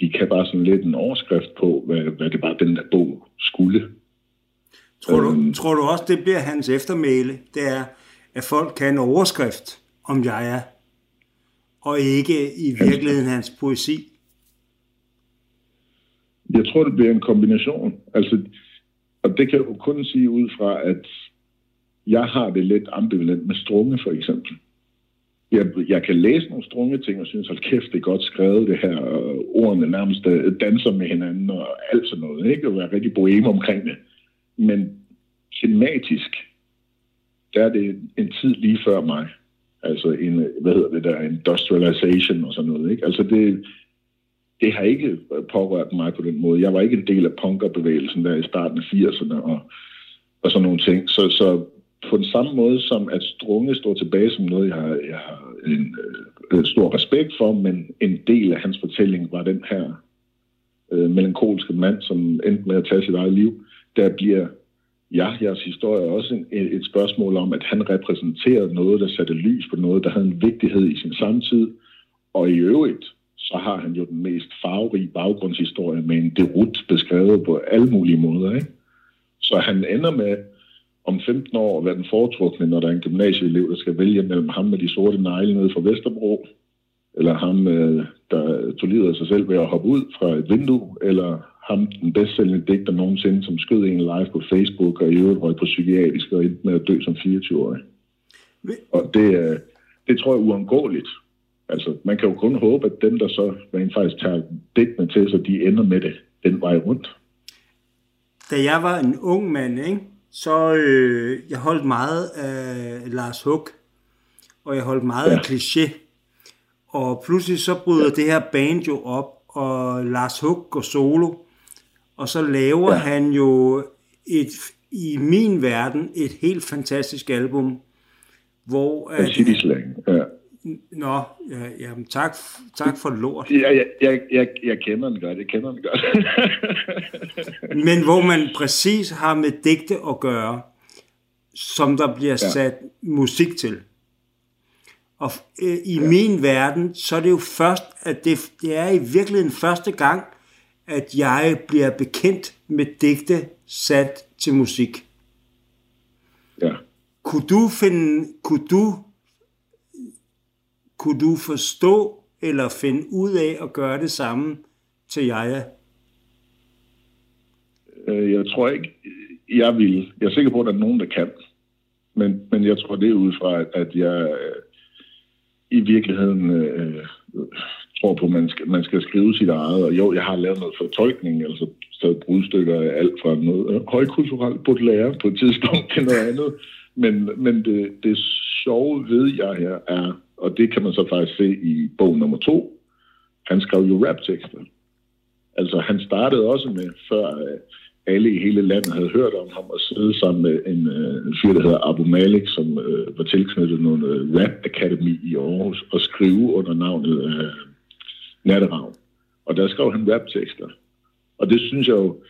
De kan bare sådan lidt en overskrift på, hvad, hvad det bare den der bog skulle. Tror du, Øhm. tror du også, det bliver hans eftermæle? Det er, at folk kan en overskrift om jeg er, og ikke i virkeligheden hans poesi. Jeg tror, det bliver en kombination. Altså, og det kan jeg jo kun sige ud fra, at jeg har det lidt ambivalent med strunge, for eksempel. Jeg, jeg kan læse nogle strunge ting og synes, hold kæft, det er godt skrevet det her, og ordene nærmest øh, danser med hinanden og alt sådan noget, ikke? Og være rigtig boheme omkring det. Men tematisk, der er det en tid lige før mig. Altså en, hvad hedder det der, industrialization og sådan noget, ikke? Altså det, det har ikke pårørt mig på den måde. Jeg var ikke en del af punkerbevægelsen der i starten af 80'erne og, og sådan nogle ting. Så, så på den samme måde som at Strunge står tilbage som noget, jeg har, jeg har en øh, stor respekt for, men en del af hans fortælling var den her øh, melankolske mand, som endte med at tage sit eget liv. Der bliver Yahya's historie også en, et, et spørgsmål om, at han repræsenterede noget, der satte lys på noget, der havde en vigtighed i sin samtid, og i øvrigt, så har han jo den mest farverige baggrundshistorie med en derut beskrevet på alle mulige måder. Ikke? Så han ender med om 15 år at være den foretrukne, når der er en gymnasieelev, der skal vælge mellem ham med de sorte negle nede fra Vesterbro, eller ham, øh, der tog livet af sig selv ved at hoppe ud fra et vindue, eller ham, den bedstsælgende digter nogensinde, som skød en live på Facebook, og i øvrigt røg på psykiatrisk og endte med at dø som 24-årig. Og det, øh, det tror jeg er uundgåeligt. Altså, man kan jo kun håbe, at dem, der så rent faktisk tager digtene til sig, de ender med det den vej rundt. Da jeg var en ung mand, ikke, så øh, jeg holdt meget af Lars Hug, og jeg holdt meget ja. Af kliché. Og pludselig så bryder ja. det her band jo op, og Lars Hug går solo, og så laver ja. Ja. han jo et, i min verden et helt fantastisk album, hvor... At, city slang. Ja. nå, ja, jamen, tak, tak for lort. Jeg, jeg, jeg, jeg, jeg kender den godt, jeg kender den godt. Men hvor man præcis har med digte at gøre, som der bliver ja. sat musik til. Og øh, i ja. min verden, så er det jo først, at det, det er i virkeligheden første gang, at jeg bliver bekendt med digte sat til musik. ja. kunne du finde, kunne du, kunne du forstå eller finde ud af at gøre det samme til Jaja? Øh, jeg tror ikke, jeg vil. Jeg er sikker på, at der er nogen, der kan. Men, men jeg tror, det er ud fra, at jeg øh, i virkeligheden øh, tror på, at man skal, man skal skrive sit eget. Og jo, jeg har lavet noget fortolkning, altså taget brudstykker af alt fra noget øh, højkulturelt på lære på et tidspunkt til noget andet. Men, men det, det sjove ved jeg her er, og det kan man så faktisk se i bog nummer to, han skrev jo raptekster. Altså han startede også med, før øh, alle i hele landet havde hørt om ham, at sidde sammen med en, øh, en fyr, der hedder Abu Malik, som øh, var tilknyttet nogle øh, rap academy i Aarhus, og skrive under navnet øh, Natteravn. Og der skrev han raptekster. Og det synes jeg jo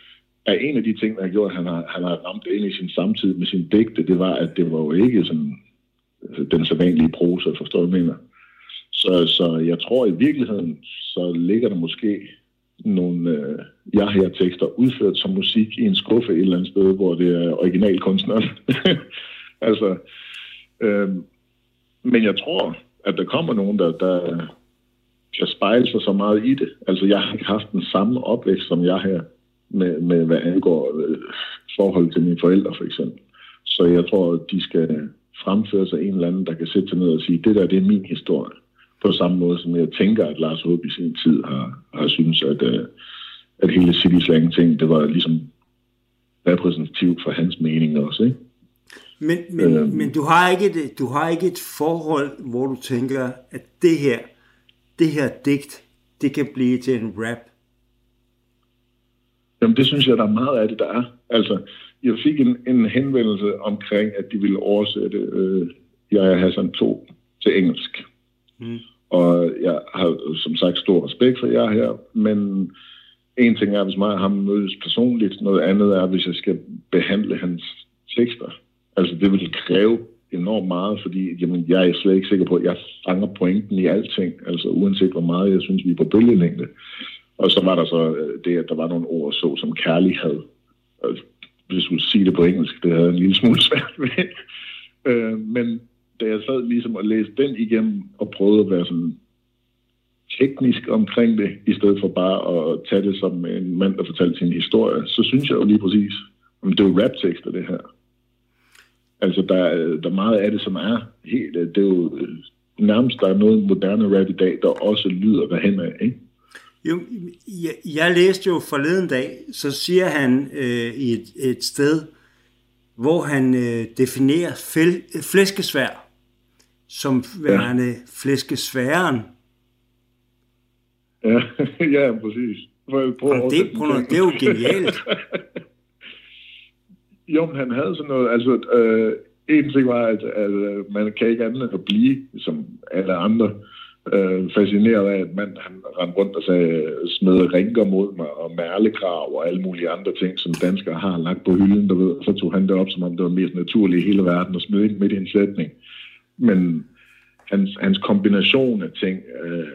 er en af de ting, der har gjort, at han har, han har ramt ind i sin samtid med sin digte, det var, at det var jo ikke sådan altså, den sædvanlige prosa, forstår du, mener. Så, så jeg tror i virkeligheden, så ligger der måske nogle øh, jeg her tekster udført som musik i en skuffe et eller andet sted, hvor det er originalkunstneren. altså, øh, men jeg tror, at der kommer nogen, der, der kan spejle sig så meget i det. Altså, jeg har ikke haft den samme opvækst som jeg her, med, med hvad angår øh, forhold til mine forældre, for eksempel. Så jeg tror, at de skal fremføre sig en eller anden, der kan sætte sig ned og sige, det der, det er min historie på samme måde, som jeg tænker, at Lars Håb i sin tid har, har synes, at, øh, at hele City Slang ting, det var ligesom repræsentativt for hans mening også, ikke? Men, men, øhm, men du, har ikke et, du har ikke et forhold, hvor du tænker, at det her, det her digt, det kan blive til en rap? Jamen, det synes jeg, der er meget af det, der er. Altså, jeg fik en, en henvendelse omkring, at de ville oversætte øh, Jeg Hassan 2 til engelsk. Mm. Og jeg har som sagt stor respekt for jer her, men en ting er, hvis mig og ham mødes personligt, noget andet er, hvis jeg skal behandle hans tekster. Altså det vil kræve enormt meget, fordi jamen, jeg er slet ikke sikker på, at jeg fanger pointen i alting, altså uanset hvor meget jeg synes, vi er på bølgelængde. Og så var der så øh, det, at der var nogle ord så som kærlighed. Øh, hvis du sige det på engelsk, det havde en lille smule svært ved. Øh, men da jeg sad ligesom og læste den igennem og prøvede at være sådan teknisk omkring det, i stedet for bare at tage det som en mand, der fortalte sin historie, så synes jeg jo lige præcis, at det er jo raptekster, det her. Altså, der, der er meget af det, som er helt... Det er jo nærmest, der er noget moderne rap i dag, der også lyder derhen af, ikke? Jo, jeg, jeg læste jo forleden dag, så siger han øh, i et, et sted, hvor han øh, definerer fæl, flæskesvær som værende ja. flæskesværen. Ja, ja, præcis. Prøv, prøv det, prøv, det er jo genialt. jo, men han havde sådan noget, altså, øh, en ting var, at, at øh, man kan ikke andet at blive, som alle andre, øh, fascineret af, at mand han rendte rundt og sagde, smed rinker mod mig, og mærlekrav og alle mulige andre ting, som danskere har lagt på hylden, du ved, og så tog han det op, som om det var mest naturligt i hele verden, og smed ind midt i en sætning. Men hans, hans kombination af ting, øh,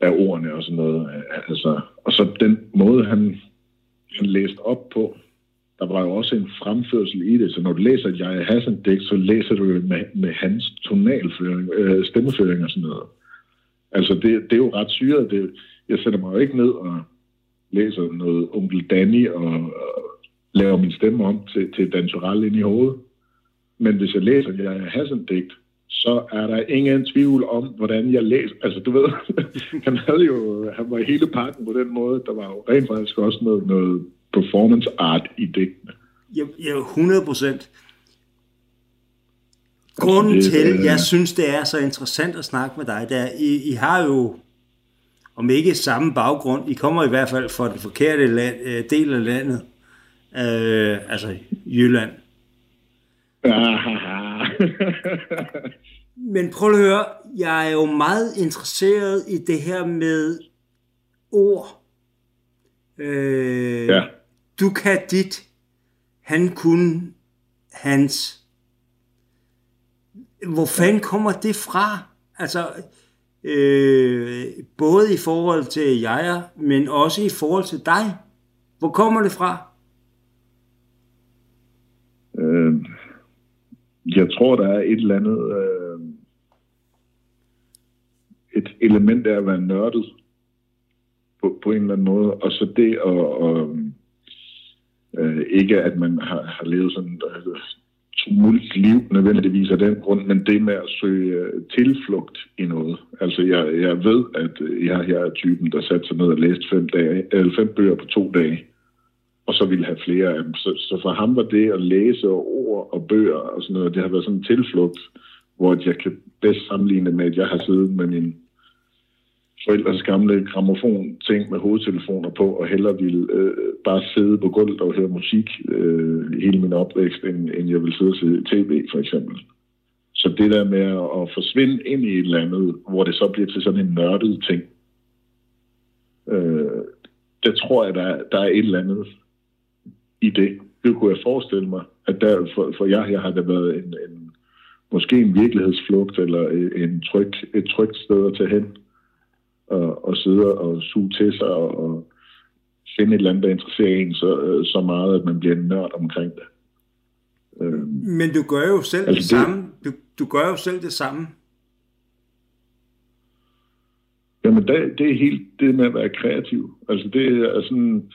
af ordene og sådan noget, øh, altså, og så den måde, han, han læste op på, der var jo også en fremførsel i det, så når du læser Jeg Hassan digt, så læser du det med, med hans tonalføring, øh, stemmeføring og sådan noget. Altså, det, det er jo ret syret. Det, jeg sætter mig jo ikke ned og læser noget onkel Danny og, og laver min stemme om til, til Dan Turell ind i hovedet. Men hvis jeg læser Jeg Hassan digt, så er der ingen tvivl om, hvordan jeg læser. Altså, du ved, han havde jo, han var hele pakken på den måde. Der var jo rent faktisk også noget, noget performance art i digtene. Ja, ja 100 procent. Grunden det, til, øh... jeg synes, det er så interessant at snakke med dig, der I, I har jo, om ikke samme baggrund, I kommer i hvert fald fra den forkerte land, øh, del af landet, øh, altså Jylland. Men prøv at høre, jeg er jo meget interesseret i det her med ord. Øh, ja. Du kan dit, han kunne hans. Hvor fanden kommer det fra? Altså, øh, både i forhold til jeg, men også i forhold til dig. Hvor kommer det fra? Øh, jeg tror, der er et eller andet... Øh, et element af at være nørdet på, på en eller anden måde, og så det at, at øh, ikke at man har, har levet sådan øh, tumult liv nødvendigvis af den grund, men det med at søge øh, tilflugt i noget. Altså jeg, jeg ved, at øh, jeg, jeg her er typen, der satte sig ned og læste fem, dage, eller fem bøger på to dage, og så ville have flere af dem. Så, så for ham var det at læse ord og bøger og sådan noget, det har været sådan en tilflugt, hvor jeg kan bedst sammenligne med, at jeg har siddet med min forældres gamle gramofon-ting med hovedtelefoner på, og hellere ville øh, bare sidde på gulvet og høre musik øh, hele min opvækst, end, end jeg ville sidde og se tv, for eksempel. Så det der med at, forsvinde ind i et eller andet, hvor det så bliver til sådan en nørdet ting, øh, der tror jeg, der, der er et eller andet i det. Det kunne jeg forestille mig, at der, for, for jeg, jeg har der været en, en, måske en virkelighedsflugt, eller en tryg, et trygt sted at tage hen og, og sidde og suge til sig og, og finde et eller andet, der interesserer en så, øh, så meget, at man bliver nørd omkring det. Øh, Men du gør jo selv altså det, det samme. Du, du gør jo selv det samme. Jamen, det, det er helt det med at være kreativ. Altså, det er sådan...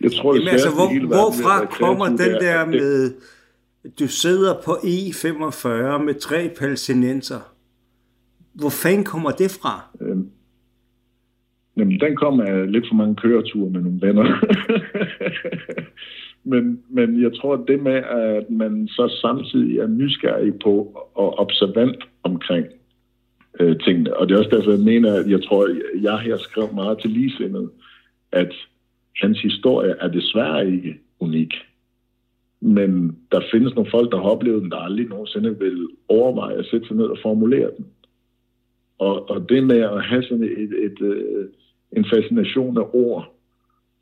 Jeg tror, Jamen, det altså, hvor, hele hvorfra kommer den der, der med... Du sidder på E45 med tre palæstinenser hvor fanden kommer det fra? Jamen, den kommer af lidt for mange køreture med nogle venner. men, men jeg tror, at det med, at man så samtidig er nysgerrig på og observant omkring øh, tingene, og det er også derfor, jeg mener, at jeg tror, at jeg har skrevet meget til ligesindet, at hans historie er desværre ikke unik. Men der findes nogle folk, der har oplevet den, der aldrig nogensinde vil overveje at sætte sig ned og formulere den. Og, og det med at have sådan et, et, et, øh, en fascination af ord,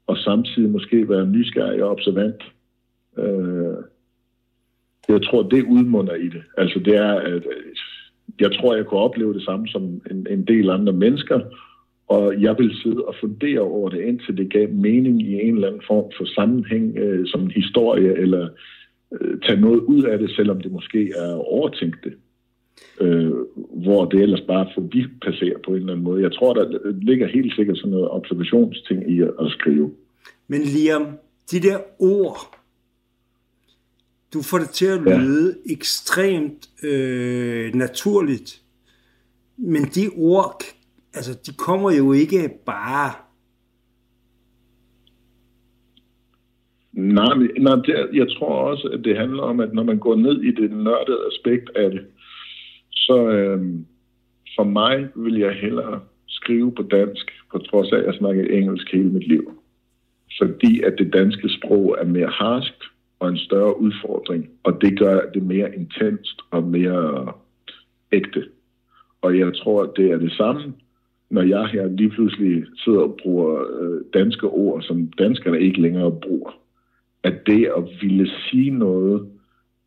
og samtidig måske være nysgerrig og observant, øh, jeg tror, det udmunder i det. Altså det er, at øh, jeg tror, jeg kunne opleve det samme som en, en del andre mennesker, og jeg vil sidde og fundere over det, indtil det gav mening i en eller anden form for sammenhæng, øh, som en historie, eller øh, tage noget ud af det, selvom det måske er overtænkt det øh, hvor det ellers bare passerer på en eller anden måde. Jeg tror, der ligger helt sikkert sådan noget observationsting i at, at skrive. Men Liam, de der ord, du får det til at lyde ja. ekstremt øh, naturligt, men de ord, altså de kommer jo ikke bare Nej, nej det, jeg tror også, at det handler om, at når man går ned i det nørdede aspekt af det, så øh, for mig vil jeg hellere skrive på dansk, på trods af, at jeg snakker engelsk hele mit liv. Fordi at det danske sprog er mere harsk og en større udfordring, og det gør det mere intenst og mere ægte. Og jeg tror, at det er det samme, når jeg her lige pludselig sidder og bruger øh, danske ord, som danskerne ikke længere bruger. At det at ville sige noget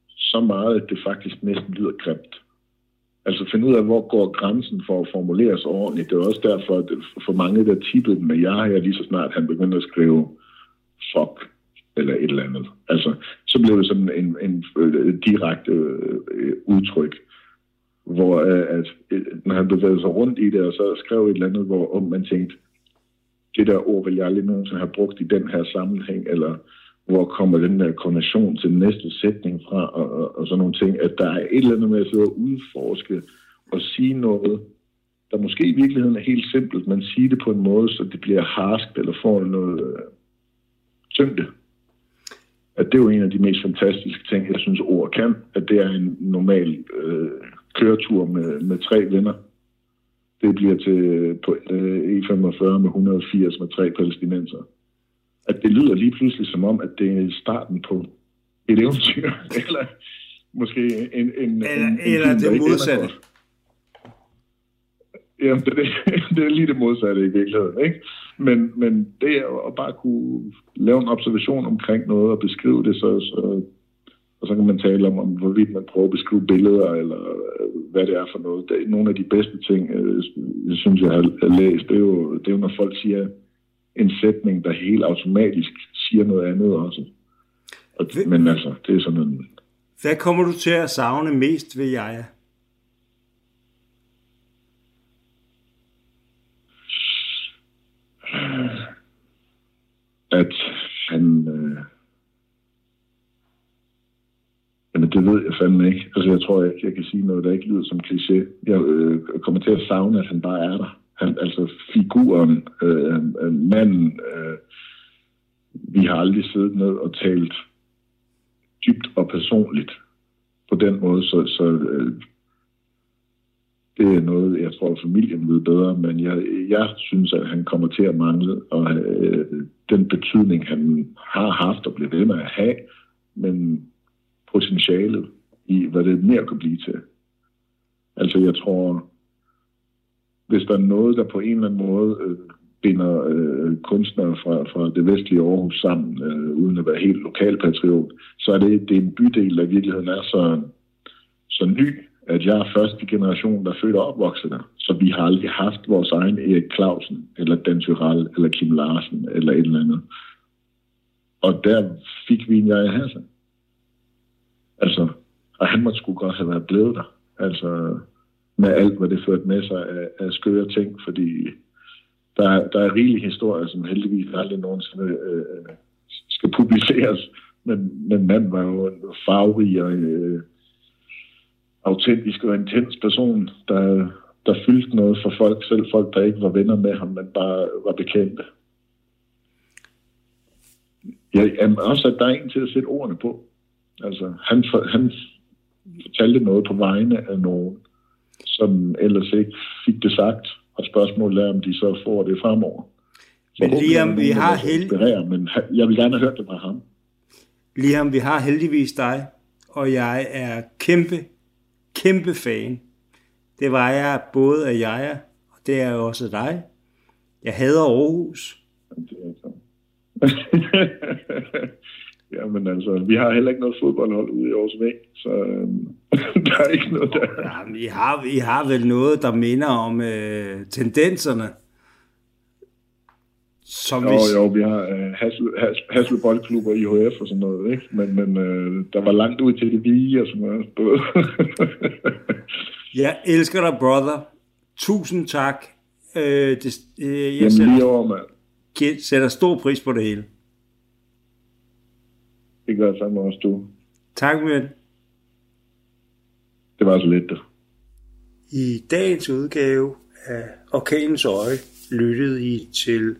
så meget, at det faktisk næsten lyder grimt Altså finde ud af, hvor går grænsen for at formulere sig ordentligt. Det er også derfor, at for mange, der tippede med jeg her lige så snart han begyndte at skrive fuck eller et eller andet. Altså, så blev det sådan en, en, øh, en direkte øh, øh, udtryk, hvor øh, at, øh, når han bevægede sig rundt i det, og så skrev et eller andet, hvor om man tænkte, det der ord vil jeg aldrig nogensinde have brugt i den her sammenhæng, eller hvor kommer den der kondition til den næste sætning fra, og, og, og sådan nogle ting, at der er et eller andet med at sidde og udforske og sige noget, der måske i virkeligheden er helt simpelt, men sige det på en måde, så det bliver harskt eller får noget øh, tyngde. At det er jo en af de mest fantastiske ting, jeg synes, ord kan. At det er en normal øh, køretur med, med tre venner. Det bliver til øh, på øh, E45 med 180 med tre palæstinenser at det lyder lige pludselig som om, at det er starten på et eventyr, eller måske en... en, eller, en, eller en det modsatte. Jamen, det, det, er lige det modsatte i virkeligheden, ikke? Men, men det er at bare kunne lave en observation omkring noget og beskrive det, så, så, og så kan man tale om, om hvorvidt man prøver at beskrive billeder, eller hvad det er for noget. Det nogle af de bedste ting, øh, jeg synes, jeg har læst, det er jo, det er jo når folk siger, en sætning, der helt automatisk siger noget andet også. Og, men altså, det er sådan en... Hvad kommer du til at savne mest ved Jaja? At han... Øh... Jamen, det ved jeg fandme ikke. Altså, jeg tror ikke, jeg kan sige noget, der ikke lyder som kliché. Jeg øh, kommer til at savne, at han bare er der. Han, altså, figuren, øh, øh, manden, øh, vi har aldrig siddet ned og talt dybt og personligt på den måde, så, så øh, det er noget, jeg tror, familien ved bedre, men jeg, jeg synes, at han kommer til at mangle, og øh, den betydning, han har haft og bliver ved med at have, men potentialet i, hvad det mere kan blive til. Altså, jeg tror, hvis der er noget, der på en eller anden måde øh, binder øh, kunstnere fra, fra det vestlige Aarhus sammen, øh, uden at være helt lokalpatriot, så er det, det er en bydel, der i virkeligheden er så, så ny, at jeg er første generation, der er født og opvokset der. Så vi har aldrig haft vores egen Erik Clausen, eller Dan Tyrell, eller Kim Larsen, eller et eller andet. Og der fik vi en jeg Hassan. Altså, og han måtte sgu godt have været blevet der. Altså, med alt, hvad det førte med sig af, af skøre ting, fordi der, der er rigelige historier, som heldigvis aldrig nogensinde øh, skal publiceres. Men, men mand var jo en farverig og øh, autentisk og intens person, der, der fyldte noget for folk, selv folk, der ikke var venner med ham, men bare var bekendte. Ja, jamen, også, at der er en til at sætte ordene på. Altså, han, for, han fortalte noget på vegne af nogen, som ellers ikke fik det sagt, og spørgsmålet er, om de så får det fremover. Men Liam, vi har heldigvis... Men jeg vil gerne have hørt det fra ham. Liam, vi har heldigvis dig, og jeg er kæmpe, kæmpe fan. Det var jeg både af jer, og det er også dig. Jeg hader Aarhus. Det er. Jamen altså, vi har heller ikke noget fodboldhold ude i vores væg, så øh, der er ikke noget der. Jamen, I har, I har vel noget, der minder om øh, tendenserne? Som jo, hvis... jo, vi har øh, Hasle, Hasle, Hasle Boldklub og IHF og sådan noget, ikke? Men, men øh, der var langt ud til det vige og sådan noget. jeg elsker dig, brother. Tusind tak. Øh, det, øh, jeg Jamen, sætter, lige over, mand. sætter stor pris på det hele. Det gør sammen også du. Tak, men. Det var så lidt det. I dagens udgave af Orkanens Øje lyttede I til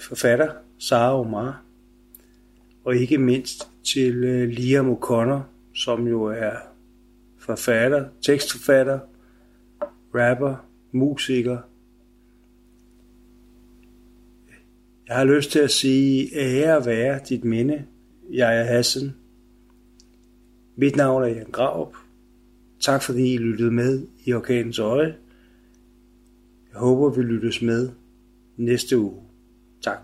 forfatter Sara Omar, og ikke mindst til øh, Liam O'Connor, som jo er forfatter, tekstforfatter, rapper, musiker. Jeg har lyst til at sige ære være dit minde, jeg er Hassan. Mit navn er Jan Graup. Tak fordi I lyttede med i Orkanens Øje. Jeg håber, vi lyttes med næste uge. Tak.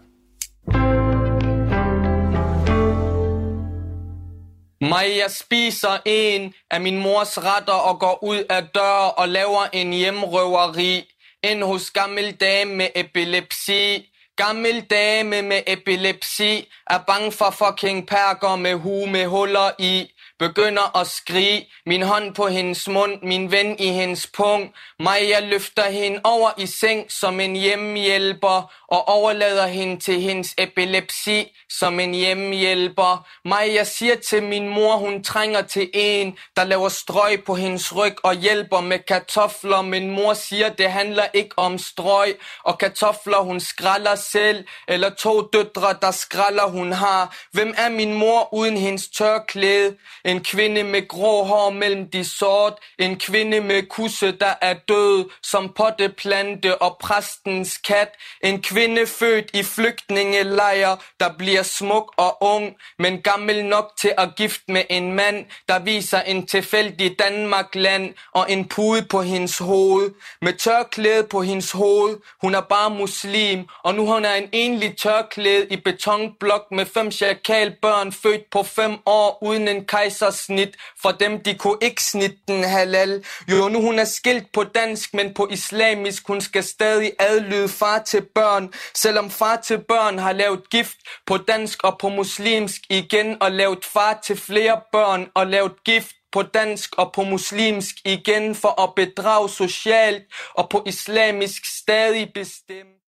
Mig, jeg spiser en af min mors retter og går ud af dør og laver en hjemrøveri. En hos gammel dame med epilepsi. Gammel dame med epilepsi er bange for fucking perker med hue med huller i. Begynder at skrige, min hånd på hendes mund, min ven i hendes pung. Mig, jeg løfter hende over i seng som en hjemmehjælper og overlader hende til hendes epilepsi som en hjemmehjælper. Mig, jeg siger til min mor, hun trænger til en, der laver strøg på hendes ryg og hjælper med kartofler. Min mor siger, det handler ikke om strøg og kartofler, hun skralder selv. Eller to døtre, der skralder hun har. Hvem er min mor uden hendes tørklæde? En kvinde med grå hår mellem de sort. En kvinde med kusse, der er død som potteplante og præstens kat. En kvinde født i flygtningelejr, der bliver smuk og ung, men gammel nok til at gifte med en mand, der viser en tilfældig Danmark-land og en pude på hendes hoved. Med tørklæde på hendes hoved. Hun er bare muslim, og nu har er en enlig tørklæde i betonblok med fem chakalbørn født på fem år uden en kejsersnit. For dem, de kunne ikke snitte den halal. Jo, nu hun er skilt på dansk, men på islamisk. Hun skal stadig adlyde far til børn. Selvom far til børn har lavet gift på dansk og på muslimsk igen. Og lavet far til flere børn og lavet gift på dansk og på muslimsk igen for at bedrage socialt og på islamisk stadig bestemme.